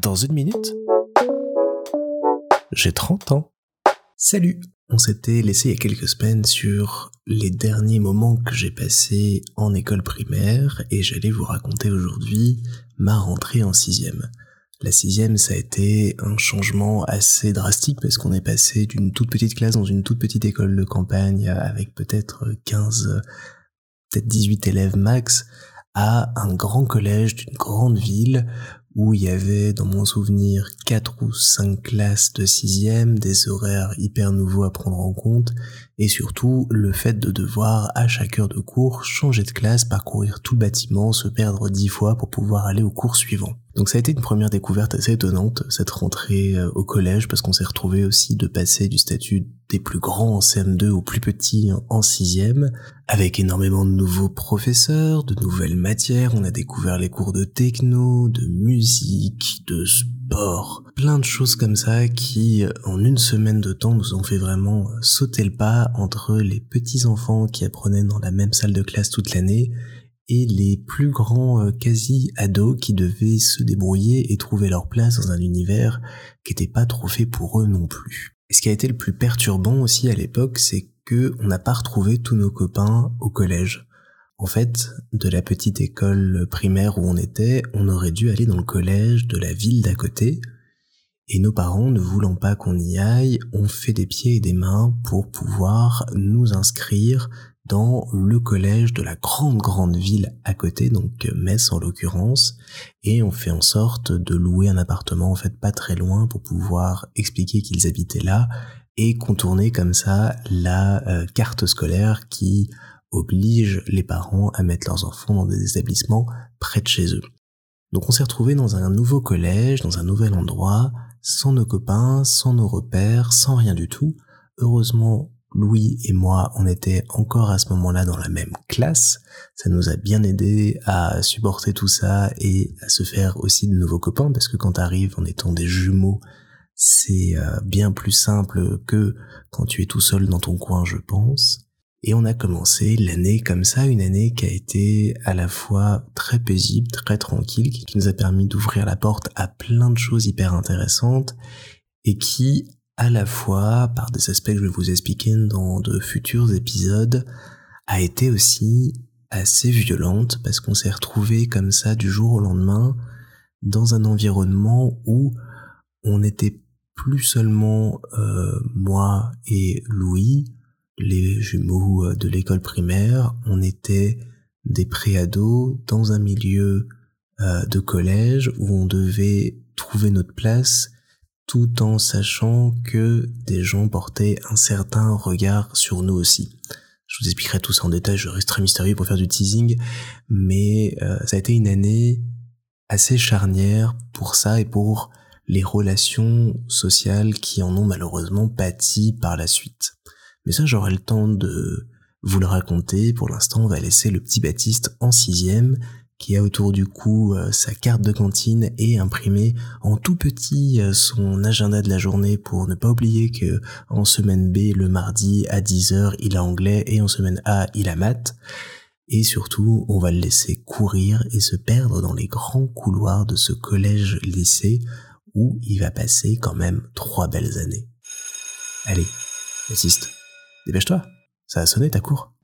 Dans une minute, j'ai 30 ans. Salut On s'était laissé il y a quelques semaines sur les derniers moments que j'ai passés en école primaire et j'allais vous raconter aujourd'hui ma rentrée en sixième. La sixième, ça a été un changement assez drastique parce qu'on est passé d'une toute petite classe dans une toute petite école de campagne avec peut-être 15, peut-être 18 élèves max à un grand collège d'une grande ville où il y avait, dans mon souvenir, quatre ou cinq classes de sixième, des horaires hyper nouveaux à prendre en compte, et surtout le fait de devoir, à chaque heure de cours, changer de classe, parcourir tout bâtiment, se perdre dix fois pour pouvoir aller au cours suivant. Donc ça a été une première découverte assez étonnante, cette rentrée euh, au collège, parce qu'on s'est retrouvé aussi de passer du statut des plus grands en CM2 aux plus petits en sixième, avec énormément de nouveaux professeurs, de nouvelles matières, on a découvert les cours de techno, de musique, de sport, plein de choses comme ça qui, en une semaine de temps, nous ont fait vraiment sauter le pas entre les petits enfants qui apprenaient dans la même salle de classe toute l'année et les plus grands euh, quasi-ados qui devaient se débrouiller et trouver leur place dans un univers qui n'était pas trop fait pour eux non plus. Et ce qui a été le plus perturbant aussi à l'époque, c'est que on n'a pas retrouvé tous nos copains au collège. En fait, de la petite école primaire où on était, on aurait dû aller dans le collège de la ville d'à côté, et nos parents, ne voulant pas qu'on y aille, ont fait des pieds et des mains pour pouvoir nous inscrire dans le collège de la grande grande ville à côté, donc Metz en l'occurrence, et on fait en sorte de louer un appartement en fait pas très loin pour pouvoir expliquer qu'ils habitaient là et contourner comme ça la euh, carte scolaire qui oblige les parents à mettre leurs enfants dans des établissements près de chez eux. Donc on s'est retrouvé dans un nouveau collège, dans un nouvel endroit, sans nos copains, sans nos repères, sans rien du tout. Heureusement, Louis et moi, on était encore à ce moment-là dans la même classe. Ça nous a bien aidé à supporter tout ça et à se faire aussi de nouveaux copains parce que quand t'arrives en étant des jumeaux, c'est euh, bien plus simple que quand tu es tout seul dans ton coin, je pense. Et on a commencé l'année comme ça, une année qui a été à la fois très paisible, très tranquille, qui nous a permis d'ouvrir la porte à plein de choses hyper intéressantes et qui à la fois, par des aspects que je vais vous expliquer dans de futurs épisodes, a été aussi assez violente parce qu'on s'est retrouvé comme ça du jour au lendemain dans un environnement où on n'était plus seulement euh, moi et Louis, les jumeaux euh, de l'école primaire, on était des préados dans un milieu euh, de collège où on devait trouver notre place tout en sachant que des gens portaient un certain regard sur nous aussi. Je vous expliquerai tout ça en détail, je reste très mystérieux pour faire du teasing, mais euh, ça a été une année assez charnière pour ça et pour les relations sociales qui en ont malheureusement pâti par la suite. Mais ça, j'aurai le temps de vous le raconter. Pour l'instant, on va laisser le petit Baptiste en sixième qui a autour du cou euh, sa carte de cantine et imprimé en tout petit euh, son agenda de la journée pour ne pas oublier que en semaine B le mardi à 10h il a anglais et en semaine A il a maths et surtout on va le laisser courir et se perdre dans les grands couloirs de ce collège lycée où il va passer quand même trois belles années. Allez, assiste, dépêche-toi, ça a sonné ta cour.